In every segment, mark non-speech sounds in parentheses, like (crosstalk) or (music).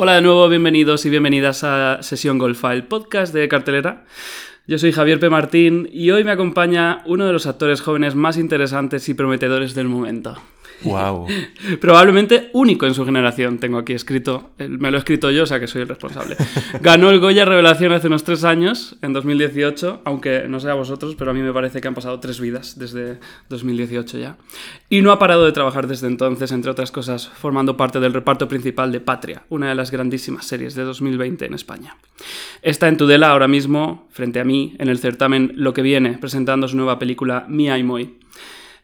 Hola de nuevo, bienvenidos y bienvenidas a Sesión Golfa, el podcast de cartelera. Yo soy Javier P. Martín y hoy me acompaña uno de los actores jóvenes más interesantes y prometedores del momento. Wow. (laughs) Probablemente único en su generación, tengo aquí escrito, me lo he escrito yo, o sea que soy el responsable. (laughs) Ganó el Goya Revelación hace unos tres años, en 2018, aunque no sé a vosotros, pero a mí me parece que han pasado tres vidas desde 2018 ya. Y no ha parado de trabajar desde entonces, entre otras cosas, formando parte del reparto principal de Patria, una de las grandísimas series de 2020 en España. Está en Tudela ahora mismo, frente a mí, en el certamen Lo que viene, presentando su nueva película Mi Ay Moy.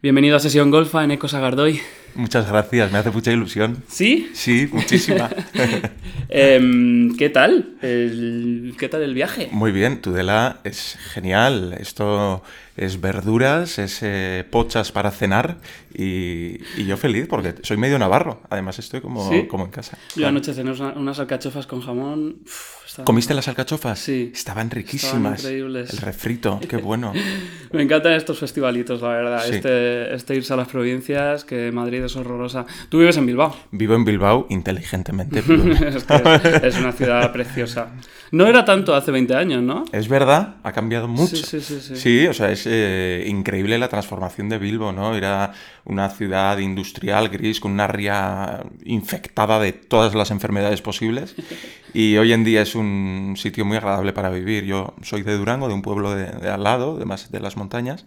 Bienvenido a Sesión Golfa en Eco Sagardoy. Muchas gracias, me hace mucha ilusión. ¿Sí? Sí, muchísima. (laughs) Em, ¿Qué tal? ¿Qué tal el viaje? Muy bien, Tudela es genial. Esto es verduras, es eh, pochas para cenar y, yo feliz porque soy medio navarro. Además estoy como, como en casa. Yo anoche cené unas alcachofas con jamón. ¿Comiste las alcachofas? Sí. Estaban riquísimas. Estaban increíbles. El refrito, qué bueno. (laughs) Me encantan estos festivalitos, la verdad. Este, este irse a las provincias, que Madrid es horrorosa. Tú vives en Bilbao. Vivo en Bilbao inteligentemente. (laughs) es, es, una ciudad preciosa. No era tanto hace 20 años, ¿no? Es verdad, ha cambiado mucho. Sí, sí, sí. Sí, sí o sea, es eh, increíble la transformación de Bilbao, ¿no? Era una ciudad industrial gris con una ría infectada de todas las enfermedades posibles (laughs) y hoy en día es un sitio muy agradable para vivir. Yo soy de Durango, de un pueblo de, al lado, de, más de las montañas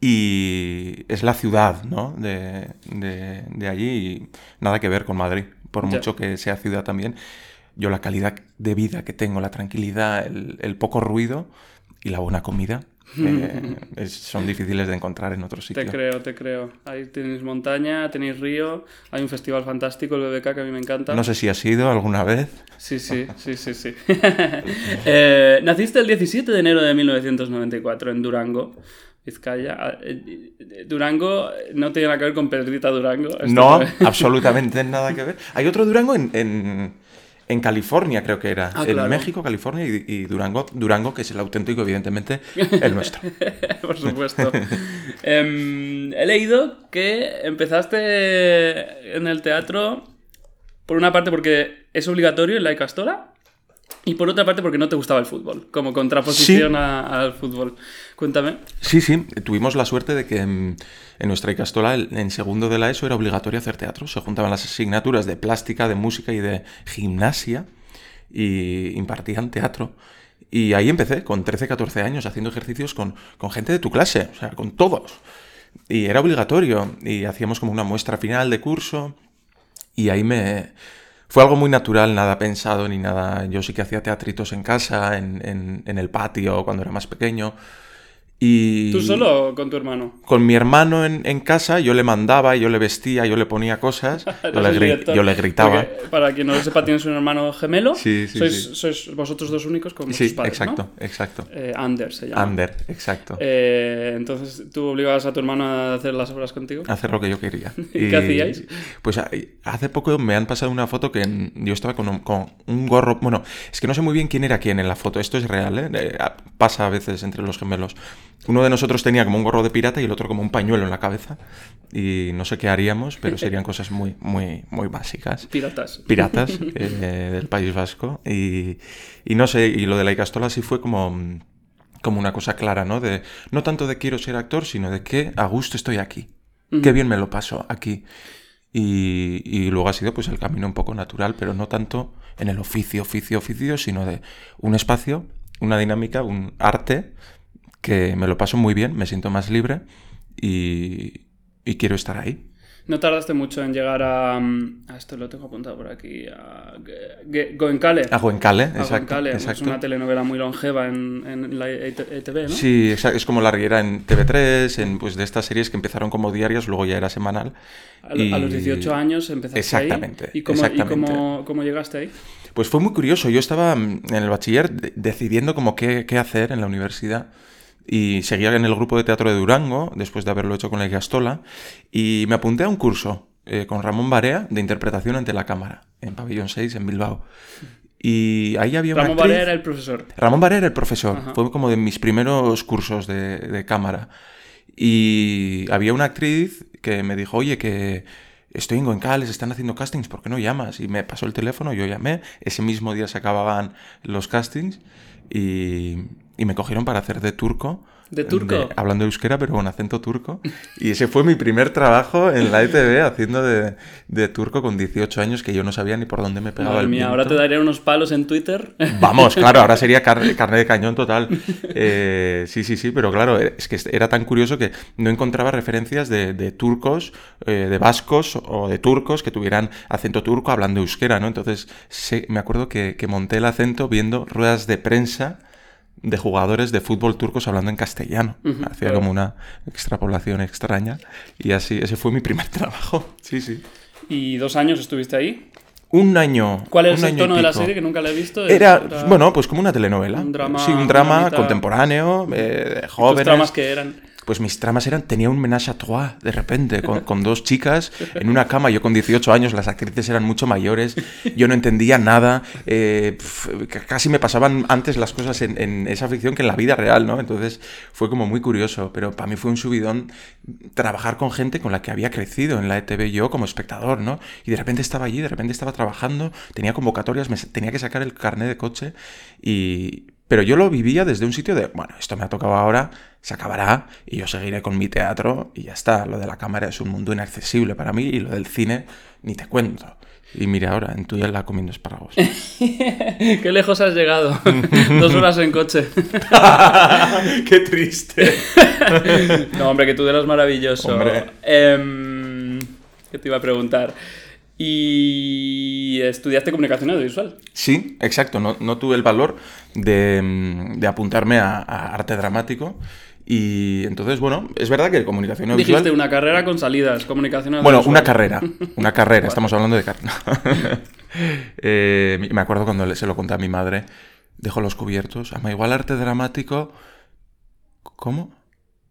y es la ciudad ¿no? de, de, allí y nada que ver con Madrid, por mucho que sea ciudad también. Yo la calidad de vida que tengo, la tranquilidad, el poco ruido y la buena comida, (laughs) eh, son difíciles de encontrar en otros sitios. Te creo, te creo. Ahí tenéis montaña, tenéis río, hay un festival fantástico, el BBK, que a mí me encanta. No sé si has ido alguna vez. Sí, sí, (laughs) sí, sí, sí. (laughs) Eh, naciste el 17 de enero de 1994 en Durango. Vizcaya. Ah, eh, Durango no tiene nada que ver con Pedrita Durango. No, absolutamente (laughs) nada que ver. Hay otro Durango en en California, creo que era. Ah, en México, California y, Durango, Durango, que es el auténtico, evidentemente, (laughs) el nuestro. (laughs) Por supuesto. Em, he leído que empezaste en el teatro, por una parte porque es obligatorio en la Icastola, y por otra parte porque no te gustaba el fútbol, como contraposición al fútbol. Cuéntame. Sí, sí, tuvimos la suerte de que en, nuestra Icastola, en segundo de la ESO, era obligatorio hacer teatro. Se juntaban las asignaturas de plástica, de música y de gimnasia y impartían teatro. Y ahí empecé, con 13, 14 años, haciendo ejercicios con, con gente de tu clase, o sea, con todos. Y era obligatorio. Y hacíamos como una muestra final de curso. Y ahí me fue algo muy natural, nada pensado ni nada. Yo sí que hacía teatritos en casa, en, en, en el patio cuando era más pequeño. Y ¿Tú solo o con tu hermano? Con mi hermano en, casa, yo le mandaba, yo le vestía, yo le ponía cosas, (laughs) yo, le, gritaba. para quien no lo sepa, tienes un hermano gemelo. Sí, sí, sois, sois vosotros dos únicos con vuestros sí, exacto, exacto. Eh, Ander se llama. Ander, exacto. Eh, entonces, ¿tú obligabas a tu hermano a hacer las obras contigo? A hacer lo que yo quería. (laughs) ¿Y qué hacíais? Pues hace poco me han pasado una foto que yo estaba con un, con un, gorro... Bueno, es que no sé muy bien quién era quién en la foto. Esto es real, ¿eh? Pasa a veces entre los gemelos uno de nosotros tenía como un gorro de pirata y el otro como un pañuelo en la cabeza. Y no sé qué haríamos, pero serían (laughs) cosas muy, muy, muy básicas. Piratas. Piratas (laughs) eh, del País Vasco. Y, y, no sé, y lo de la Icastola sí fue como, como una cosa clara, ¿no? De, no tanto de quiero ser actor, sino de que a gusto estoy aquí. Qué bien me lo paso aquí. Y, y, luego ha sido pues el camino un poco natural, pero no tanto en el oficio, oficio, oficio, sino de un espacio, una dinámica, un arte que me lo paso muy bien, me siento más libre y, quiero estar ahí. No tardaste mucho en llegar a. Mm, a esto lo tengo apuntado por aquí. A Goenkale. A Goenkale, exacto. Es una telenovela muy longeva en, la ETV, ¿no? Sí, es como la riera en TV3, en, pues de estas series que empezaron como diarias, luego ya era semanal. A, los 18 años empezaste exactamente, ahí. ¿Y, cómo, exactamente. ¿y cómo, llegaste ahí? Pues fue muy curioso. Yo estaba mm, en el bachiller decidiendo como qué, qué hacer en la universidad y seguía en el grupo de teatro de Durango, después de haberlo hecho con la Gastola, y me apunté a un curso eh, con Ramón Barea de interpretación ante la cámara, en Pabellón 6, en Bilbao. Y ahí había Ramón Barea era el profesor. Ramón Barea era el profesor, fue como de mis primeros cursos de, de cámara. Y había una actriz que me dijo, oye, que estoy en Goencales, están haciendo castings, ¿por qué no llamas? Y me pasó el teléfono, yo llamé, ese mismo día se acababan los castings y, me cogieron para hacer de turco. ¿De turco? hablando euskera, pero con acento turco. Y ese fue mi primer trabajo en la ETV haciendo de, de turco con 18 años que yo no sabía ni por dónde me pegaba Madre el mía, ahora te daría unos palos en Twitter. Vamos, claro, ahora sería (laughs) carne, carne de cañón total. (laughs) Eh, sí, sí, sí, pero claro, es que era tan curioso que no encontraba referencias de, de turcos, eh, de vascos o de turcos que tuvieran acento turco hablando euskera, ¿no? Entonces, sí, me acuerdo que, que monté el acento viendo ruedas de prensa de jugadores de fútbol turcos hablando en castellano. Hacía claro. como una extrapolación extraña y así, ese fue mi primer (laughs) trabajo. Sí, sí. ¿Y dos años estuviste ahí? Un año. ¿Cuál es el tono de la serie que nunca la he visto? Era, bueno, pues como una telenovela. un drama, sí, un drama contemporáneo, eh, de ¿Tus jóvenes. tramas que eran? Pues mis tramas eran, tenía un menage à trois de repente, con, dos chicas en una cama. Yo con 18 años, las actrices eran mucho mayores, yo no entendía nada. eh, casi me pasaban antes las cosas en, en esa ficción que en la vida real, ¿no? Entonces fue como muy curioso, pero para mí fue un subidón trabajar con gente con la que había crecido en la ETV yo como espectador, ¿no? Y de repente estaba allí, de repente estaba trabajando, tenía convocatorias, me tenía que sacar el carnet de coche y... Pero yo lo vivía desde un sitio de, bueno, esto me ha tocado ahora, se acabará y yo seguiré con mi teatro y ya está. Lo de la cámara es un mundo inaccesible para mí y lo del cine ni te cuento. Y mira ahora, en tu la comiendo espárragos. (laughs) Qué lejos has llegado. (laughs) Dos horas en coche. (laughs) ¡Qué triste! No, hombre, que tú eras maravilloso. Em, ¿Qué te iba a preguntar? Y estudiaste comunicación audiovisual. Sí, exacto. No, no tuve el valor de, de apuntarme a, a arte dramático. Y entonces, bueno, es verdad que comunicación audiovisual... Dijiste una carrera con salidas, comunicación Bueno, una carrera. (laughs) Una carrera, estamos hablando de carrera. (laughs) Eh, me acuerdo cuando se lo conté a mi madre. Dejo los cubiertos. Ama, igual arte dramático. ¿Cómo?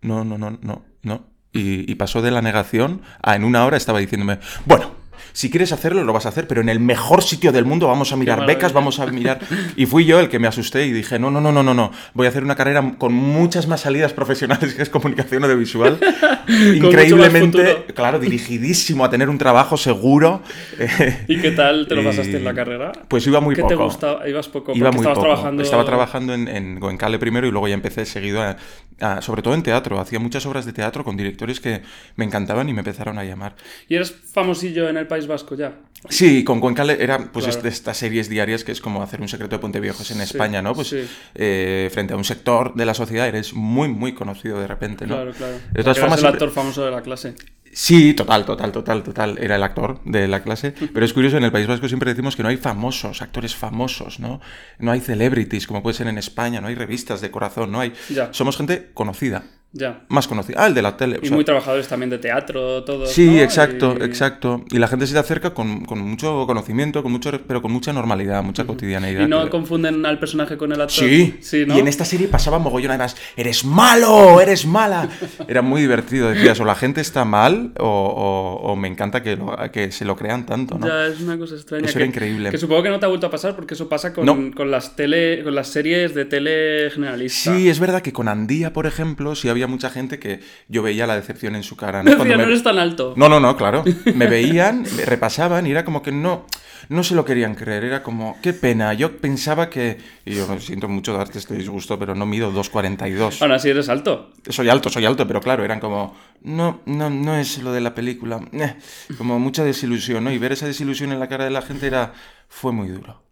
No, no, no, no, no. Y, y pasó de la negación a en una hora estaba diciéndome, bueno. Si quieres hacerlo, lo vas a hacer, pero en el mejor sitio del mundo vamos a mirar becas, vamos a mirar... Y fui yo el que me asusté y dije, no, no, no, no, no, no. Voy a hacer una carrera con muchas más salidas profesionales que es comunicación audiovisual. (laughs) Increíblemente, claro, dirigidísimo a tener un trabajo seguro. (laughs) ¿Y qué tal te lo Y- pasaste en la carrera? Pues iba muy ¿Qué poco. te gustaba? Ibas poco. Iba muy estabas poco. trabajando. Estaba trabajando en, en Goencale primero y luego ya empecé seguido, a- a- sobre todo en teatro. Hacía muchas obras de teatro con directores que me encantaban y me empezaron a llamar. ¿Y eres famosillo en el País Vasco ya? Sí, con Goencale era pues Claro. este- estas series diarias que es como hacer un secreto de Puente Viejos en Sí, España, ¿no? Pues sí. eh, frente a un sector de la sociedad eres muy, muy conocido de repente, ¿no? Claro, claro. De todas formas, el actor famoso de la clase. Sí, total, total, total, total. Era el actor de la clase. (laughs) Pero es curioso, en el País Vasco siempre decimos que no hay famosos, actores famosos, ¿no? No hay celebrities, como puede ser en España, no hay revistas de corazón, no hay... Ya. Somos gente conocida, Ya. más conocida. Ah, el de la tele. o Y sea, muy trabajadores también de teatro, todos. Sí, ¿no? exacto, Y- exacto. Y la gente se te acerca con, con mucho conocimiento, con mucho, pero con mucha normalidad, mucha cotidianeidad. ¿Y no Que- confunden al personaje con el actor? Sí, Sí, ¿no? y en esta serie pasaba mogollón además, eres malo, eres mala. (laughs) Era muy divertido, decías, o la gente está mal o, o- o me encanta que, lo- que se lo crean tanto, ¿no? Ya, es una cosa extraña. Eso que, era increíble. Que supongo que no te ha vuelto a pasar porque eso pasa con, No. con, las, tele, con las series de tele generalista. Sí, es verdad que con Andía, por ejemplo, sí había mucha gente que yo veía la decepción en su cara. ¿no? Cuando no me- eres tan alto. No, no, no, claro. Me veían, me repasaban y era como que no, no se lo querían creer. Era como, qué pena. Yo pensaba que. Y yo siento mucho darte este disgusto, pero no mido 2,42. Ahora sí eres alto. Soy alto, soy alto, pero claro, eran como, no, no, no es lo de la película. eh, Como mucha desilusión, ¿no? Y ver esa desilusión en la cara de la gente era. fue muy duro.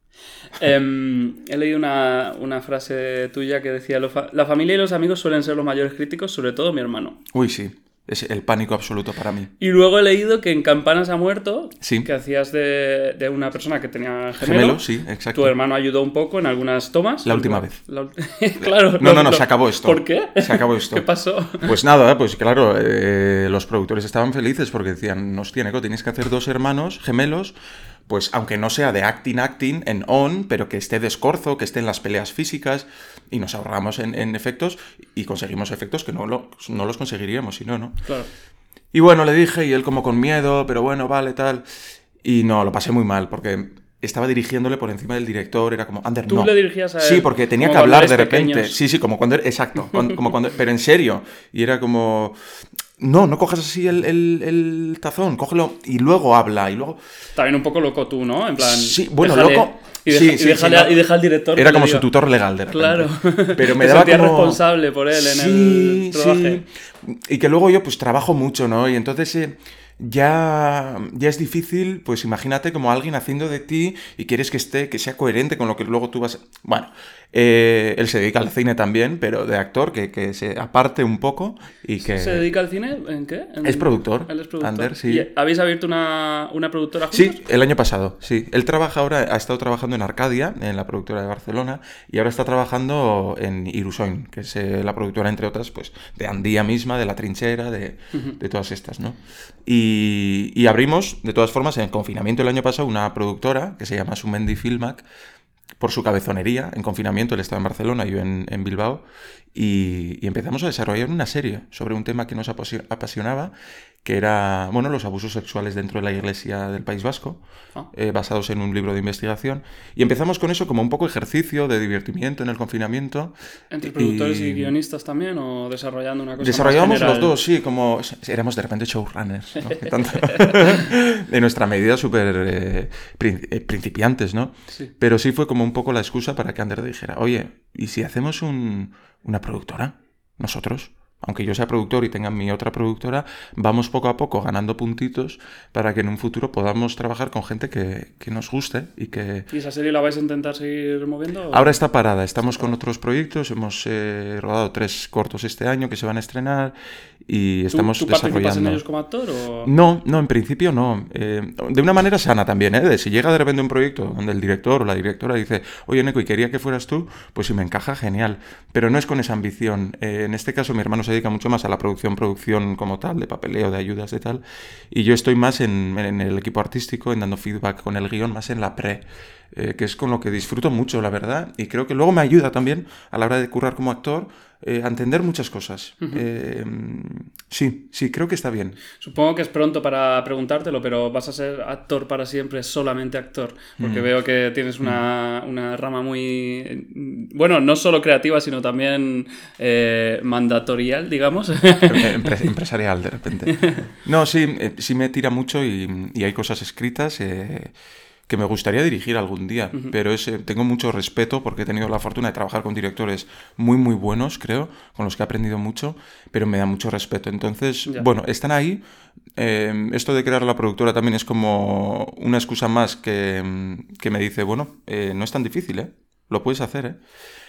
Em, he leído una, una frase tuya que decía: "Lo fa- La familia y los amigos suelen ser los mayores críticos, sobre todo mi hermano. Uy, sí. Es el pánico absoluto para mí. Y luego he leído que en Campanas ha muerto, Sí. que hacías de, de una persona que tenía gemelo. Gemelo, sí, exacto. Tu hermano ayudó un poco en algunas tomas. La última vez. La (laughs) claro. No, no, no, lo- se acabó esto. ¿Por qué? Se acabó esto. (laughs) ¿Qué pasó? Pues nada, pues claro, eh, los productores estaban felices porque decían, hostia, Neko, tienes que hacer dos hermanos gemelos, pues aunque no sea de acting, acting, en on, pero que esté de escorzo, que esté en las peleas físicas, y nos ahorramos en, en efectos y conseguimos efectos que no, lo- no los conseguiríamos si no, ¿no? Claro. Y bueno, le dije, y él como con miedo, pero bueno, vale, tal. Y no, lo pasé muy mal, porque estaba dirigiéndole por encima del director, era como, Ander, Tú no. le dirigías a él, Sí, porque tenía como que hablar de repente. pequeños. Sí, sí, como cuando... Exacto, como cuando... Pero en serio. Y era como... No, no cojas así el, el- el tazón, cógelo y luego habla y luego... También un poco loco tú, ¿no? En plan. Sí, bueno, déjale- loco. Y deja, Sí, y sí, déjale sí, a- no. y deja al director. Era como su tutor legal de repente. Claro. (laughs) Pero me daba como... responsable por él en el rodaje. Y que luego yo pues trabajo mucho, ¿no? Y entonces eh, ya, ya es difícil, pues imagínate como alguien haciendo de ti y quieres que esté, que sea coherente con lo que luego tú vas... Bueno, eh, él se dedica al cine también, pero de actor, que, que se aparte un poco y que... ¿Se dedica al cine? ¿En qué? En- Es productor, Él es productor. Ander, sí. ¿Y ¿Habéis abierto una, una productora juntos? Sí, el año pasado, sí. Él trabaja ahora, ha estado trabajando en Arcadia, en la productora de Barcelona, y ahora está trabajando en Irusoin, que es eh, la productora, entre otras, pues, de Andía misma, de La Trinchera, de, de todas estas, ¿no? Y, y abrimos, de todas formas, en confinamiento el año pasado, una productora que se llama Sumendi Filmac, por su cabezonería, en confinamiento, él estaba en Barcelona, yo en, en Bilbao, y, y empezamos a desarrollar una serie sobre un tema que nos apasio- apasionaba, que era, bueno, los abusos sexuales dentro de la iglesia del País Vasco, Ah. eh, basados en un libro de investigación, y empezamos con eso como un poco ejercicio de divertimiento en el confinamiento. ¿Entre productores y, guionistas también o desarrollando una cosa Desarrollábamos los dos, sí, como éramos de repente showrunners, ¿no? (laughs) Tanto- (laughs) de nuestra medida súper eh, eh, principiantes, ¿no? Sí. Pero sí fue como un poco la excusa para que Ander dijera, oye, ¿y si hacemos un- una productora? Nosotros. Aunque yo sea productor y tenga mi otra productora, vamos poco a poco ganando puntitos para que en un futuro podamos trabajar con gente que, que nos guste y que, ¿Y esa serie la vais a intentar seguir moviendo? o- Ahora está parada, estamos con otros proyectos, hemos eh, rodado tres cortos este año que se van a estrenar y ¿Tú, estamos tú participas en desarrollando. ellos como actor o...? No, no, en principio no. Eh, de una manera sana también, ¿eh? De si llega de repente un proyecto donde el director o la directora dice, oye, Neko, y quería que fueras tú, pues si me encaja, genial. Pero no es con esa ambición. Eh, en este caso, mi hermano se dedica mucho más a la producción, producción como tal, de papeleo, de ayudas, de tal. Y yo estoy más en, en el equipo artístico, en dando feedback con el guion, más en la pre. eh, que es con lo que disfruto mucho, la verdad, y creo que luego me ayuda también a la hora de currar como actor eh, a entender muchas cosas. Eh, sí, sí, creo que está bien. Supongo que es pronto para preguntártelo, pero ¿vas a ser actor para siempre, solamente actor? Porque Mm. veo que tienes una, una rama muy, bueno, no solo creativa, sino también eh, mandatorial, digamos. Empre- (laughs) empresarial de repente. No, sí, eh, sí me tira mucho y, y hay cosas escritas eh, que me gustaría dirigir algún día, pero es, tengo mucho respeto porque he tenido la fortuna de trabajar con directores muy, muy buenos, creo, con los que he aprendido mucho, pero me da mucho respeto. Entonces, Ya. bueno, están ahí. Eh, esto de crear la productora también es como una excusa más que, que me dice, bueno, eh, no es tan difícil, ¿eh? Lo puedes hacer, ¿eh?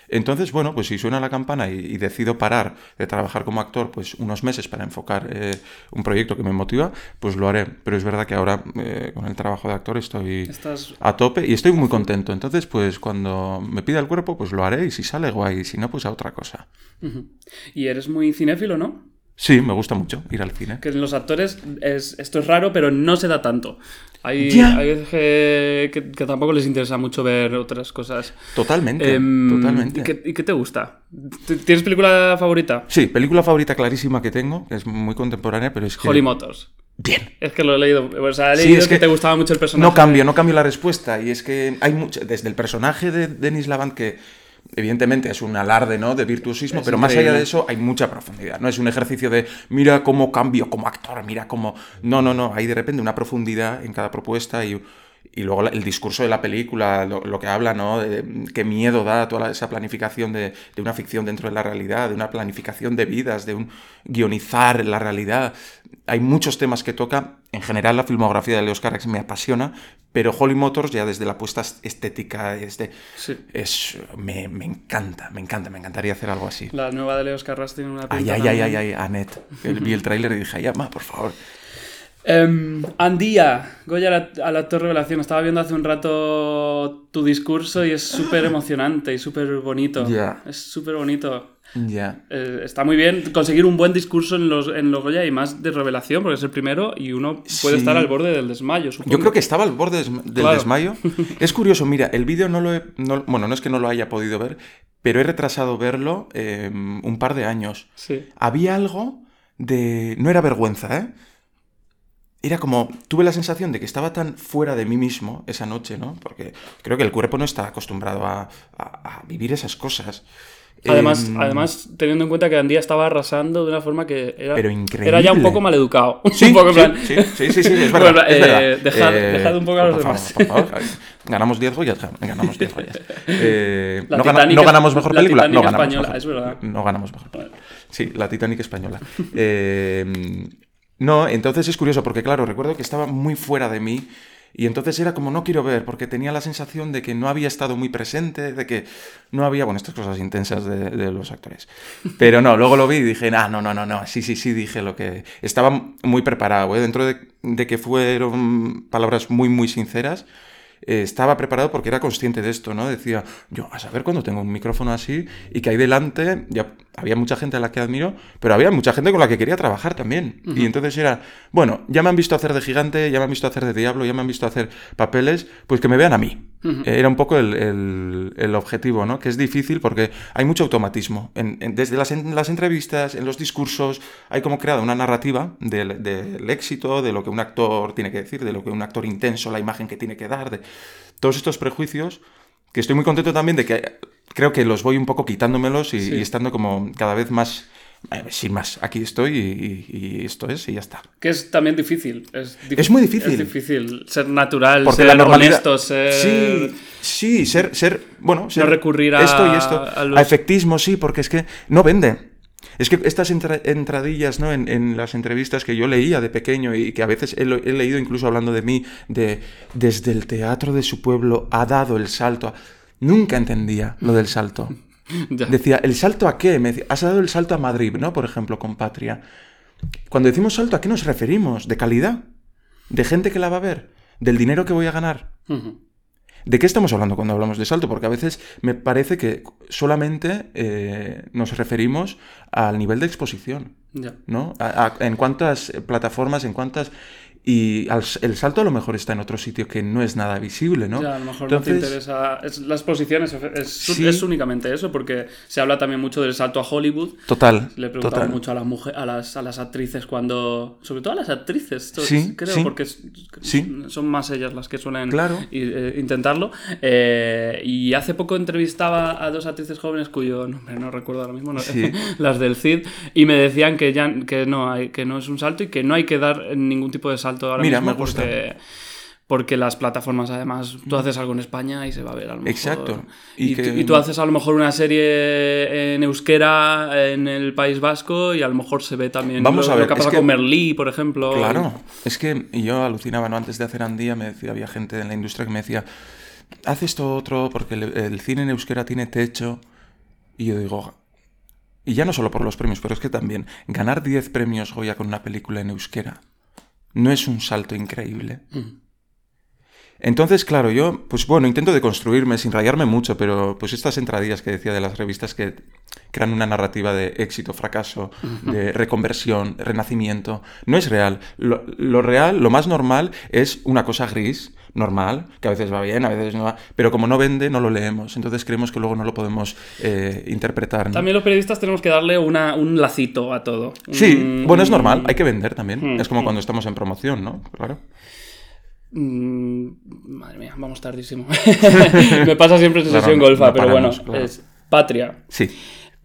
Entonces, bueno, pues si suena la campana y, y decido parar de trabajar como actor, pues unos meses para enfocar eh, un proyecto que me motiva, pues lo haré. Pero es verdad que ahora eh, con el trabajo de actor estoy Estás... a tope y estoy muy contento. Entonces, pues cuando me pida el cuerpo, pues lo haré y si sale guay, y si no, pues a otra cosa. Y eres muy cinéfilo, ¿no? Sí, me gusta mucho ir al cine. Que en los actores es, esto es raro, pero no se da tanto. Hay, hay veces que, que- que tampoco les interesa mucho ver otras cosas. Totalmente, Em, totalmente. ¿y qué, y qué te gusta? ¿T- ¿Tienes película favorita? Sí, película favorita clarísima que tengo, que es muy contemporánea, pero es que... Holly Motors. Bien. Es que lo he leído. O sea, he Sí, leído es que, que te gustaba mucho el personaje. No cambio, no cambio la respuesta. Y es que hay mucho, desde el personaje de Denis Lavant, que evidentemente es un alarde ¿no? de virtuosismo, Es pero más allá de eso hay mucha profundidad. No es un ejercicio de mira cómo cambio como actor, mira cómo. No, no, no. Hay de repente una profundidad en cada propuesta y. Y luego el discurso de la película, lo, lo que habla, ¿no? De qué miedo da toda esa planificación de, de una ficción dentro de la realidad, de una planificación de vidas, de un guionizar la realidad. Hay muchos temas que toca. En general, la filmografía de Leos Carax me apasiona, pero Holly Motors, ya desde la puesta estética, desde, Sí. es, me, me encanta, me encanta, me encantaría hacer algo así. La nueva de Leos Carras tiene una Ay, pinta ay, ay, ay, ay, Annette. El- Vi el tráiler y dije, ay, ama, por favor. Em, Andía, Goya al, al actor revelación. Estaba viendo hace un rato tu discurso y es súper emocionante y súper bonito. Ya. Es súper bonito. Ya. Eh, está muy bien conseguir un buen discurso en los, en los Goya y más de revelación, porque es el primero y uno puede Sí. estar al borde del desmayo. Supongo. Yo creo que estaba al borde des- del Claro. desmayo. Es curioso, mira, el vídeo no lo he. no- bueno, no es que no lo haya podido ver, pero he retrasado verlo eh, un par de años. Sí. Había algo de. No era vergüenza, ¿eh? Era como. Tuve la sensación de que estaba tan fuera de mí mismo esa noche, ¿no? Porque creo que el cuerpo no está acostumbrado a, a- a vivir esas cosas. Además, Em, además, teniendo en cuenta que Andía estaba arrasando de una forma que era, Pero increíble. era ya un poco maleducado. (laughs) Sí, un poco sí, plan- sí, sí, sí, sí, es (laughs) verdad. Bueno, es eh, verdad. dejad- Eh, dejad un poco a los por demás. favor, por favor. Ganamos 10 Goyas, ganamos 10 Goyas. (laughs) Eh, no, gana- no ganamos mejor la película, no ganamos española, mejor- es verdad. No ganamos mejor película. Sí, la Titanic española. No, entonces es curioso porque, claro, recuerdo que estaba muy fuera de mí y entonces era como no quiero ver porque tenía la sensación de que no había estado muy presente, de que no había, bueno, estas cosas intensas de, de los actores. (laughs) Pero no, luego lo vi y dije, ah, no, no, no, no, sí, sí, sí, dije lo que... Estaba muy preparado, ¿eh? dentro de, de que fueron palabras muy, muy sinceras. eh, estaba preparado porque era consciente de esto, ¿no? Decía, yo, a saber cuando tengo un micrófono así y que ahí delante ya había mucha gente a la que admiro, pero había mucha gente con la que quería trabajar también. Y entonces era, bueno, ya me han visto hacer de gigante, ya me han visto hacer de diablo, ya me han visto hacer papeles, pues que me vean a mí. Eh, Era un poco el, el- el objetivo, ¿no? Que es difícil porque hay mucho automatismo. En- en- desde las, en- las entrevistas, en los discursos, hay como creada una narrativa del, del éxito, de lo que un actor tiene que decir, de lo que un actor intenso, la imagen que tiene que dar, de todos estos prejuicios, que estoy muy contento también de que creo que los voy un poco quitándomelos y, Sí. y estando como cada vez más, eh, sin más, aquí estoy y, esto es y ya está. Que es también difícil. Es, Es muy difícil. Es difícil ser natural, Porque ser la normalidad... honesto, ser... Sí, sí, ser, ser, bueno, ser recurrir a- esto y esto. a los- A efectismo, sí, porque es que no vende. Es que estas entra- entradillas ¿no? en, en las entrevistas que yo leía de pequeño y que a veces he, leído incluso hablando de mí, de desde el teatro de su pueblo ha dado el salto. a-". Nunca entendía lo del salto. (laughs) Ya. Decía, ¿el salto a qué? Me decía, has dado el salto a Madrid, ¿no? Por ejemplo, con Patria. Cuando decimos salto, ¿a qué nos referimos? ¿De calidad? ¿De gente que la va a ver? ¿Del dinero que voy a ganar? ¿De qué estamos hablando cuando hablamos de salto? Porque a veces me parece que solamente eh, nos referimos al nivel de exposición, Ya. ¿no? A- a- en cuántas plataformas, en cuántas... Y al- el salto a lo mejor está en otro sitio que no es nada visible, ¿no? Ya, a lo mejor no Entonces, te interesa. Es, la exposición es, Sí. es únicamente eso, porque se habla también mucho del salto a Hollywood. Total, Le preguntaba total. mucho a las, mujeres, a, las, a las actrices cuando. Sobre todo a las actrices, Sí, creo, sí. porque son más ellas las que suelen Claro. eh, intentarlo. Eh, y hace poco entrevistaba a dos actrices jóvenes cuyo nombre no recuerdo ahora mismo, no- (laughs) las del CID, y me decían que ya que no, hay, que no es un salto y que no hay que dar ningún tipo de salto ahora Mira, mismo me gusta. porque. Porque las plataformas, además, tú haces algo en España y se va a ver a lo mejor. Exacto. Y, Y tú- que- y tú haces a lo mejor una serie en euskera en el País Vasco y a lo mejor se ve también Vamos lo, a lo ver, que ha es pasado que- con Merlí, por ejemplo. Claro, es que yo alucinaba, ¿no? Antes de hacer Andía me decía, había gente en la industria que me decía, haz esto otro porque el, el cine en euskera tiene techo. Y yo digo, y ya no solo por los premios, pero es que también ganar 10 premios Goya con una película en euskera no es un salto increíble. Mm. Entonces, claro, yo, pues bueno, intento deconstruirme sin rayarme mucho, pero pues estas entradillas que decía de las revistas que crean una narrativa de éxito, fracaso, de reconversión, renacimiento, no es real. Lo, lo real, lo más normal es una cosa gris, normal, que a veces va bien, a veces no va, pero como no vende, no lo leemos. Entonces creemos que luego no lo podemos eh, interpretar. ¿no? También los periodistas tenemos que darle una, un lacito a todo. Sí, bueno, es normal, hay que vender también. Mm, Es como mm. cuando estamos en promoción, ¿no? Claro. Mm, Madre mía, vamos tardísimo. (laughs) Me pasa siempre Claro, sesión golfa, pero bueno, claro. es Patria. Sí.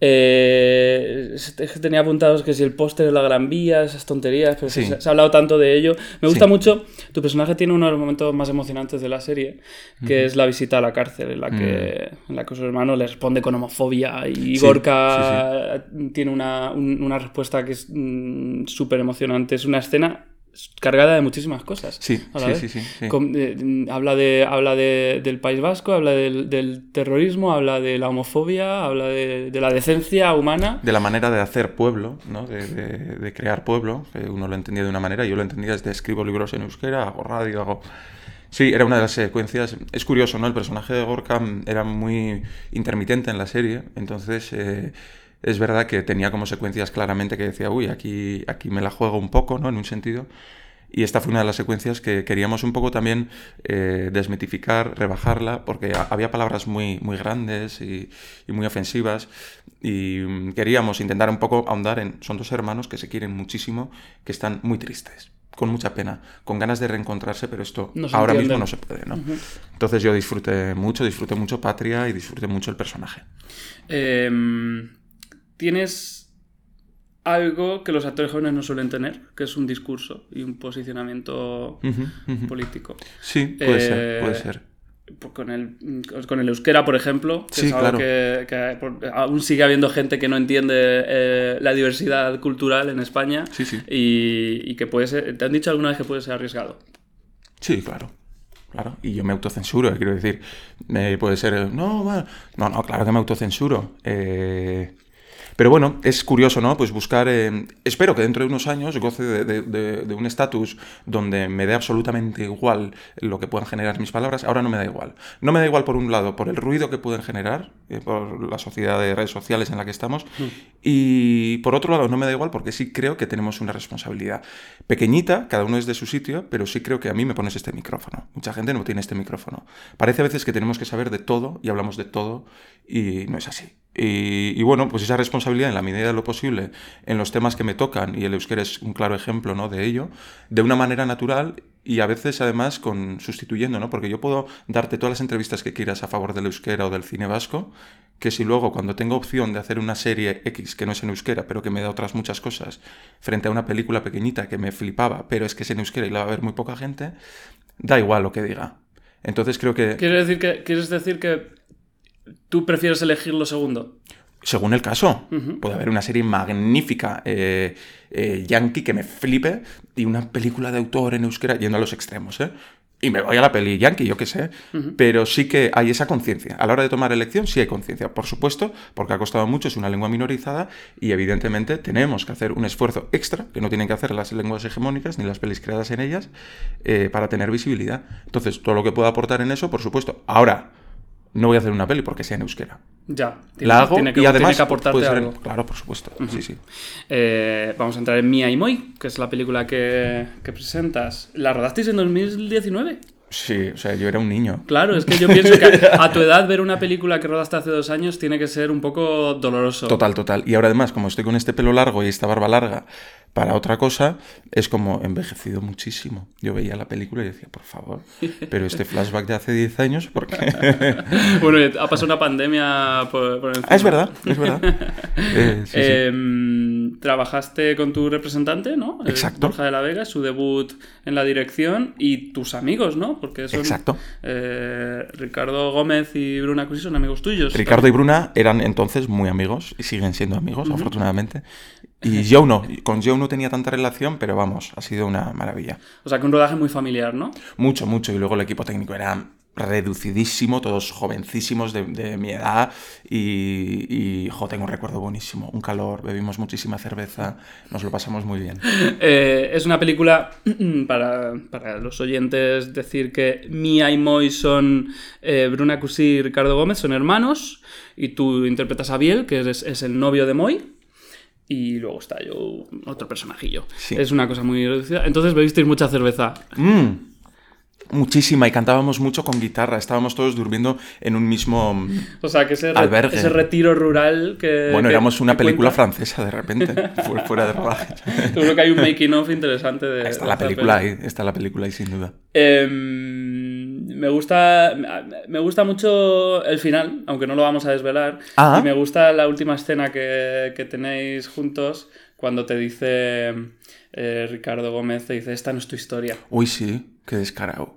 Eh, es que tenía apuntados que si el póster de la Gran Vía, esas tonterías, pero Sí. se, se ha hablado tanto de ello. Me gusta Sí. mucho, tu personaje tiene uno de los momentos más emocionantes de la serie, que es la visita a la cárcel, en la que, en la que su hermano le responde con homofobia y Mm. Sí, Gorka tiene una, un- una respuesta que es mm, súper emocionante. Es una escena cargada de muchísimas cosas. Sí, sí, sí, sí, sí. Com- eh, habla de, habla de- del País Vasco, habla del, del terrorismo, habla de la homofobia, habla de, de la decencia humana. de la manera de hacer pueblo, ¿no? de, de- crear pueblo, que uno lo entendía de una manera, yo lo entendía desde escribo libros en euskera, hago radio, hago... Sí, era una de las secuencias. Es curioso, ¿no? El personaje de Gorka era muy intermitente en la serie, entonces eh, es verdad que tenía como secuencias claramente que decía, uy, aquí, aquí me la juego un poco, ¿no? En un sentido. Y esta fue una de las secuencias que queríamos un poco también eh, desmitificar, rebajarla, porque ha- había palabras muy, muy grandes y, y muy ofensivas. Y mm, queríamos intentar un poco ahondar en. Son dos hermanos que se quieren muchísimo, que están muy tristes. con mucha pena, con ganas de reencontrarse, pero esto No se ahora entienden. mismo no se puede, ¿no? Entonces yo disfruté mucho, disfruté mucho Patria y disfruté mucho el personaje. Em, Tienes algo que los actores jóvenes no suelen tener, que es un discurso y un posicionamiento político. Sí, puede Eh, ser, puede ser. Por- Con el, con el euskera, por ejemplo, que Sí, es algo claro. que, aún sigue habiendo gente que no entiende eh, la diversidad cultural en España Sí, sí. y, y que puede ser, ¿te han dicho alguna vez que puede ser arriesgado? Sí, claro. Claro, y yo me autocensuro, quiero decir, eh, puede ser, eh, no, no, no, claro que me autocensuro. Eh, pero bueno, es curioso, ¿no? Pues buscar, eh, espero que dentro de unos años goce de, de- de- de un estatus donde me dé absolutamente igual lo que puedan generar mis palabras, ahora no me da igual. No me da igual por un lado, por el ruido que pueden generar, eh, por la sociedad de redes sociales en la que estamos, y por otro lado no me da igual porque sí creo que tenemos una responsabilidad pequeñita, cada uno es de su sitio, pero sí creo que a mí me pones este micrófono. Mucha gente no tiene este micrófono. Parece a veces que tenemos que saber de todo y hablamos de todo y no es así. Y, bueno, pues esa responsabilidad en la medida de lo posible en los temas que me tocan, y el euskera es un claro ejemplo ¿no? de ello, de una manera natural y a veces además con sustituyendo, ¿no? Porque yo puedo darte todas las entrevistas que quieras a favor del euskera o del cine vasco, que si luego cuando tengo opción de hacer una serie X que no es en euskera, pero que me da otras muchas cosas, frente a una película pequeñita que me flipaba, pero es que es en euskera y la va a ver muy poca gente, da igual lo que diga. Entonces creo que, ¿Quieres decir que, ¿quieres decir que tú prefieres elegir lo segundo? según el caso, puede haber una serie magnífica eh, eh, yankee que me flipe y una película de autor en euskera yendo a los extremos, ¿eh? Y me voy a la peli yankee, yo qué sé. Pero sí que hay esa conciencia. A la hora de tomar elección sí hay conciencia. Por supuesto, porque ha costado mucho, es una lengua minorizada y evidentemente tenemos que hacer un esfuerzo extra que no tienen que hacer las lenguas hegemónicas ni las pelis creadas en ellas eh, para tener visibilidad. Entonces, todo lo que pueda aportar en eso, por supuesto. Ahora, no voy a hacer una peli porque sea en euskera. Ya. Tiene, La hago tiene que, y además tiene que aportarte en- algo. Claro, por supuesto. Sí, sí. Eh, vamos a entrar en Mia y Moi, que es la película que, que presentas. ¿La rodasteis en 2019? Sí, o sea, yo era un niño. Claro, es que yo pienso que a, a tu (laughs) edad ver una película que rodaste hace dos años tiene que ser un poco doloroso. Total, total. Y ahora además, como estoy con este pelo largo y esta barba larga para otra cosa, es como envejecido muchísimo. Yo veía la película y decía, por favor, pero este flashback de hace 10 años, ¿por qué? (laughs) Bueno, ha pasado una pandemia por, por encima. Ah, es verdad, es verdad. (laughs) Eh, sí, sí. Trabajaste con tu representante, ¿no? Eh, Exacto. Borja de la Vega, su debut en la dirección y tus amigos, ¿no? Porque son Exacto. eh, Ricardo Gómez y Bruna Cusi son amigos tuyos. Ricardo y Bruna eran entonces muy amigos y siguen siendo amigos, afortunadamente. Y Joe no. Con Joe no tenía tanta relación, pero vamos, ha sido una maravilla. O sea, que un rodaje muy familiar, ¿no? Mucho, mucho. Y luego el equipo técnico era reducidísimo, todos jovencísimos de, de mi edad. Y, y jo, tengo un recuerdo buenísimo. Un calor, bebimos muchísima cerveza, nos lo pasamos muy bien. (laughs) Eh, es una película, (clears throat) para, para los oyentes, decir que Mia y Moy son eh, Bruna Cusi y Ricardo Gómez, son hermanos, y tú interpretas a Biel, que es, es el novio de Moy, y luego está yo, otro personajillo. Sí. Es una cosa muy reducida. Entonces bebisteis mucha cerveza. Mm, muchísima. Y cantábamos mucho con guitarra. Estábamos todos durmiendo en un mismo... O sea, que ese, Albergue. ese retiro rural que... Bueno, que- éramos una película cuenta. francesa de repente, (laughs) fu- fuera de rodaje. Seguro que hay un making of interesante de... (laughs) Está la película ahí, está la película ahí sin duda. Em, me gusta me gusta mucho el final, aunque no lo vamos a desvelar. Ah. Y me gusta la última escena que, que tenéis juntos cuando te dice eh, Ricardo Gómez, te dice, esta no es tu historia. Uy, sí, qué descarado.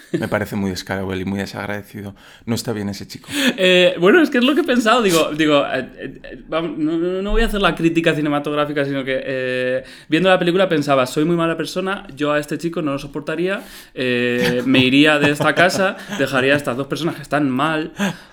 Me parece muy descarado y muy desagradecido. No está bien ese chico. Eh, bueno, es que es lo que he pensado. Digo, digo eh, eh, no, no- voy a hacer la crítica cinematográfica, sino que eh, viendo la película pensaba, soy muy mala persona, yo a este chico no lo soportaría, eh, me iría de esta casa, dejaría a estas dos personas que están mal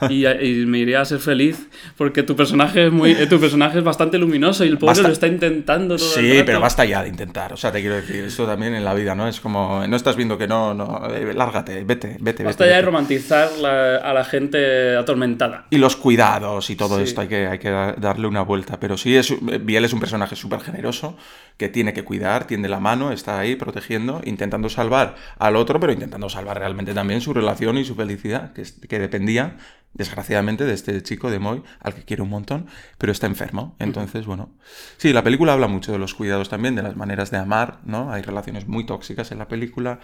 y, y me iría a ser feliz, porque tu personaje es, muy, eh, tu personaje es bastante luminoso y el pobre Basta- lo está intentando todo el Sí, rato. pero basta ya de intentar. O sea, te quiero decir, esto también en la vida, ¿no? Es como, no estás viendo que no, no, eh, lárgate, vete, vete, Basta vete. ya de romantizar la- a la gente atormentada. Y los cuidados y todo Sí. esto, hay que, hay que da- darle una vuelta. Pero sí, es, Biel es un personaje súper generoso, que tiene que cuidar, tiende la mano, está ahí protegiendo, intentando salvar al otro, pero intentando salvar realmente también su relación y su felicidad, que, que dependía desgraciadamente, de este chico de Moy, al que quiere un montón, pero está enfermo. Entonces, bueno. Sí, la película habla mucho de los cuidados también, de las maneras de amar, ¿no? Hay relaciones muy tóxicas en la película,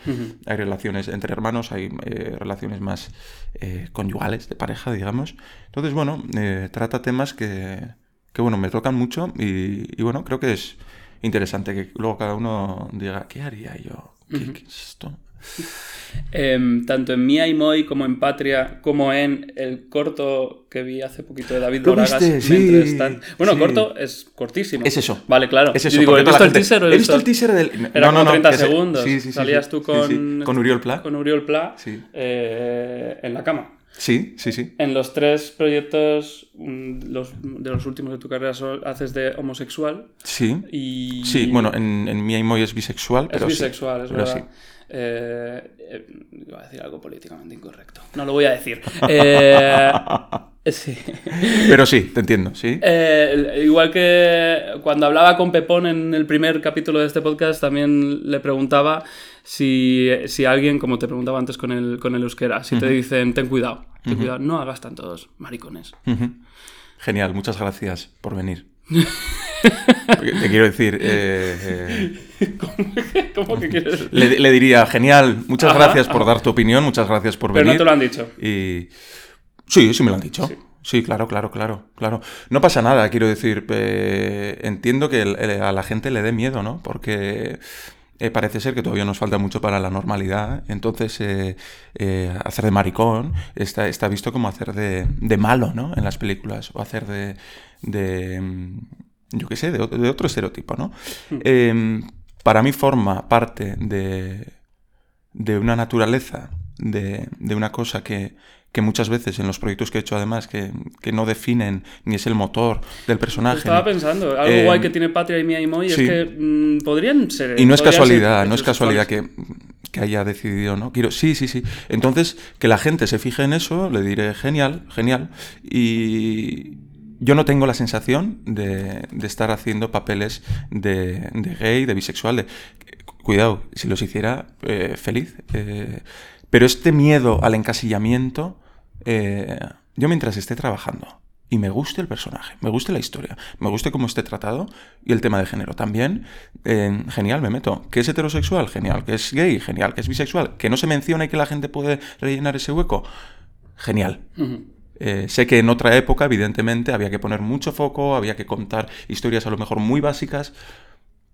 hay relaciones entre hermanos, hay eh, relaciones más eh, conyugales, de pareja, digamos. Entonces, bueno, eh, trata temas que, que, bueno, me tocan mucho y, y, bueno, creo que es interesante que luego cada uno diga, ¿qué haría yo? ¿Qué, qué es esto? Eh, tanto en Mía y Moy como en Patria, como en el corto que vi hace poquito de David Boragas. Sí. Bueno, sí. corto es cortísimo. Es eso. Vale, claro. Es eso. Yo digo, ¿he visto el teaser o ¿He visto el teaser del.? Era no, no, como no, 30 que se- segundos. Sí, Salías tú con. Con Uriol Pla. Con Uriol Pla. Sí. eh, en la cama. Sí, sí, sí. En los tres proyectos mm, los, de los últimos de tu carrera haces de homosexual Sí. y... Sí, bueno, en, en Mia y Moy es bisexual, Es sí. bisexual, es verdad. sí. Eh, eh, iba a decir algo políticamente incorrecto. No lo voy a decir. Eh, (laughs) sí. Pero sí, te entiendo, sí. Eh, igual que cuando hablaba con Pepón en el primer capítulo de este podcast, también le preguntaba si, si alguien, como te preguntaba antes con el, con el euskera, si te dicen, ten cuidado, ten cuidado, no hagas tantos maricones. Genial, muchas gracias por venir. Te quiero decir, eh, eh, (laughs) ¿Cómo que quieres? le, le diría, genial, muchas Ajá, gracias por ajá. dar tu opinión, muchas gracias por Pero venir. no te lo han dicho. Y sí, sí me lo han dicho. Sí, claro, claro, claro, claro. No pasa nada, quiero decir, eh, entiendo que el- el- a la gente le dé miedo, ¿no? Porque eh, parece ser que todavía nos falta mucho para la normalidad. Entonces, eh, eh, hacer de maricón está, está visto como hacer de, de malo, ¿no? En las películas. O hacer de. de mm, yo qué sé, de, otro- de otro estereotipo, ¿no? Eh, para mí forma parte de, de una naturaleza, de, de una cosa que, que muchas veces en los proyectos que he hecho además, que, que no definen ni es el motor del personaje. Estaba ni- pensando, algo Eh, guay que tiene Patria y Mía y Moy sí. es que mm, podrían ser. Y no es casualidad, no es casualidad que, que haya decidido, ¿no? Quiero, sí, sí, sí. Entonces, que la gente se fije en eso, le diré genial, genial. Y yo no tengo la sensación de, de estar haciendo papeles de, de gay, de bisexual, de... Cuidado, si los hiciera, eh, feliz. eh, pero este miedo al encasillamiento, eh, yo mientras esté trabajando y me guste el personaje, me guste la historia, me guste cómo esté tratado y el tema de género también, eh, genial, me meto. ¿Que es heterosexual? Genial. ¿Que es gay? Genial. ¿Que es bisexual? ¿Que no se menciona y que la gente puede rellenar ese hueco? Genial. Eh, sé que en otra época, evidentemente, había que poner mucho foco, había que contar historias a lo mejor muy básicas,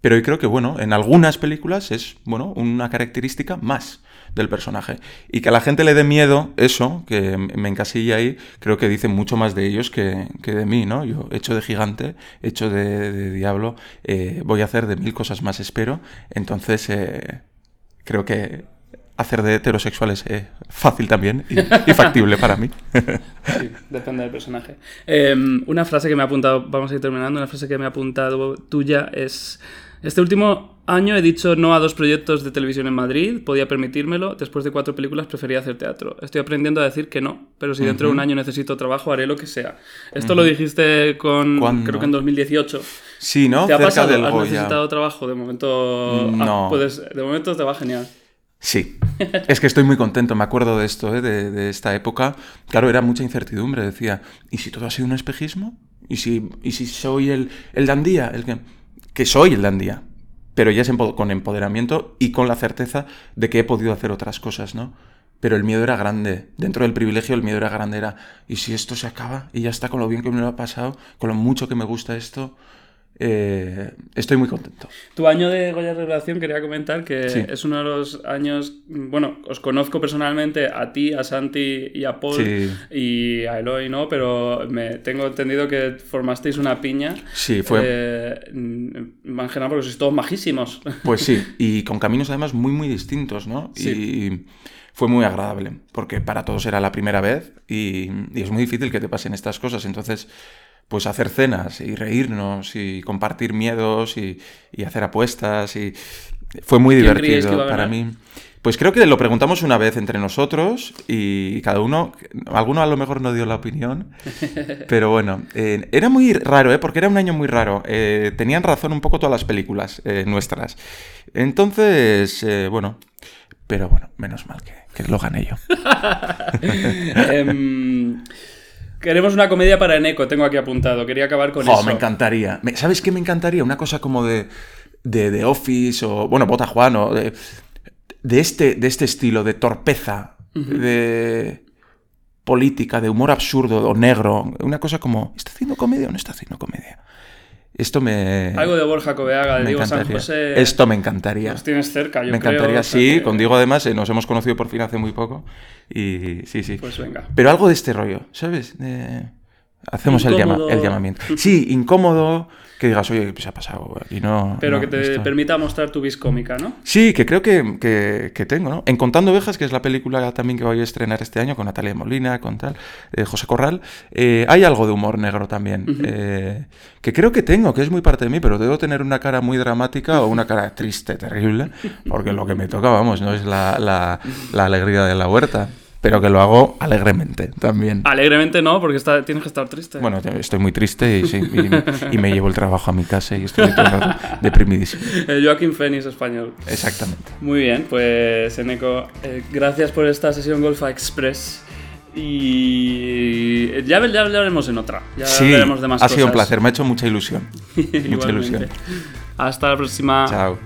pero yo creo que, bueno, en algunas películas es, bueno, una característica más del personaje. Y que a la gente le dé miedo eso, que me encasilla ahí, creo que dice mucho más de ellos que, que de mí, ¿no? Yo, hecho de gigante, hecho de, diablo, eh, voy a hacer de mil cosas más, espero. Entonces, eh, creo que hacer de heterosexual es eh, fácil también y, factible para mí. (laughs) Sí, depende del personaje. Eh, una frase que me ha apuntado, vamos a ir terminando, una frase que me ha apuntado tuya es, este último año he dicho no a dos proyectos de televisión en Madrid, podía permitírmelo, después de cuatro películas prefería hacer teatro. Estoy aprendiendo a decir que no, pero si dentro de un año necesito trabajo haré lo que sea. Esto lo dijiste con, ¿Cuándo? creo que en 2018. Sí, ¿no? ¿Te ha Cerca pasado? del ¿Has Goya. necesitado trabajo? De momento, ah, No. puedes, de momento te va genial. Sí, es que estoy muy contento, me acuerdo de esto, ¿eh? de, de esta época. Claro, era mucha incertidumbre, decía, ¿y si todo ha sido un espejismo? ¿Y si, y si soy el, el dandía? El que, que soy el dandía, pero ya es con empoderamiento y con la certeza de que he podido hacer otras cosas, ¿no? Pero el miedo era grande, dentro del privilegio el miedo era grande, era, ¿y si esto se acaba? Y ya está, con lo bien que me lo ha pasado, con lo mucho que me gusta esto, eh, estoy muy contento. Tu año de Goya Revelación quería comentar que Sí. es uno de los años, bueno, os conozco personalmente a ti, a Santi y a Paul Sí. y a Eloy, ¿no? Pero me tengo entendido que formasteis una piña. Sí, fue- Eh, más que nada porque sois todos majísimos. Pues sí, (laughs) y con caminos además muy, muy distintos, ¿no? Sí. Y fue muy agradable, porque para todos era la primera vez y, y es muy difícil que te pasen estas cosas. Entonces, pues hacer cenas y reírnos y compartir miedos y, y hacer apuestas y fue muy ¿Quién creíais que divertido para mí. Pues creo que lo preguntamos una vez entre nosotros y cada uno, alguno a lo mejor no dio la opinión, (laughs) pero bueno, eh, era muy raro, ¿eh? porque era un año muy raro. Eh, tenían razón un poco todas las películas eh, nuestras. Entonces, bueno, Pero bueno, menos mal que, que lo gané yo. (laughs) Em, queremos una comedia para Eneco, tengo aquí apuntado. Quería acabar con Jo, eso. me encantaría. ¿Sabes qué me encantaría? Una cosa como de, de, de Office o, bueno, Bota Juan o de, de, este, de este estilo, de torpeza, de política, de humor absurdo o negro. Una cosa como, ¿está haciendo comedia o no está haciendo comedia? Esto me... Algo de Borja Coveaga, de Diego San. José. Esto me encantaría. Los tienes cerca, yo me creo, encantaría, o sea sí. que- Con Diego además eh, nos hemos conocido por fin hace muy poco. Y sí, sí. Pues venga. Pero algo de este rollo, ¿sabes? De- Hacemos el, llama- Incómodo. el llamamiento. Sí, incómodo, que digas, oye, ¿qué se ha pasado? Aquí no... Pero no, que te esto- permita mostrar tu vis cómica, ¿no? Sí, que creo que, que- que tengo, ¿no? En Contando Ovejas, que es la película también que voy a estrenar este año con Natalia Molina, con tal, eh, José Corral, eh, hay algo de humor negro también, eh, que creo que tengo, que es muy parte de mí, pero debo tener una cara muy dramática o una cara triste, terrible, porque lo que me toca, vamos, no es la, la- la alegría de la huerta, pero que lo hago alegremente también. Alegremente no, porque está, tienes que estar triste. Bueno, estoy muy triste y, sí, y- y me llevo el trabajo a mi casa y estoy deprimidísimo. El Joaquín Phoenix español. Exactamente. Muy bien, pues Eneco, eh, gracias por esta sesión Golfa Express. Y ya, ya hablaremos en otra. Ya Sí, de más ha sido un placer, me ha hecho mucha ilusión. (laughs) mucha ilusión. Hasta la próxima. Chao.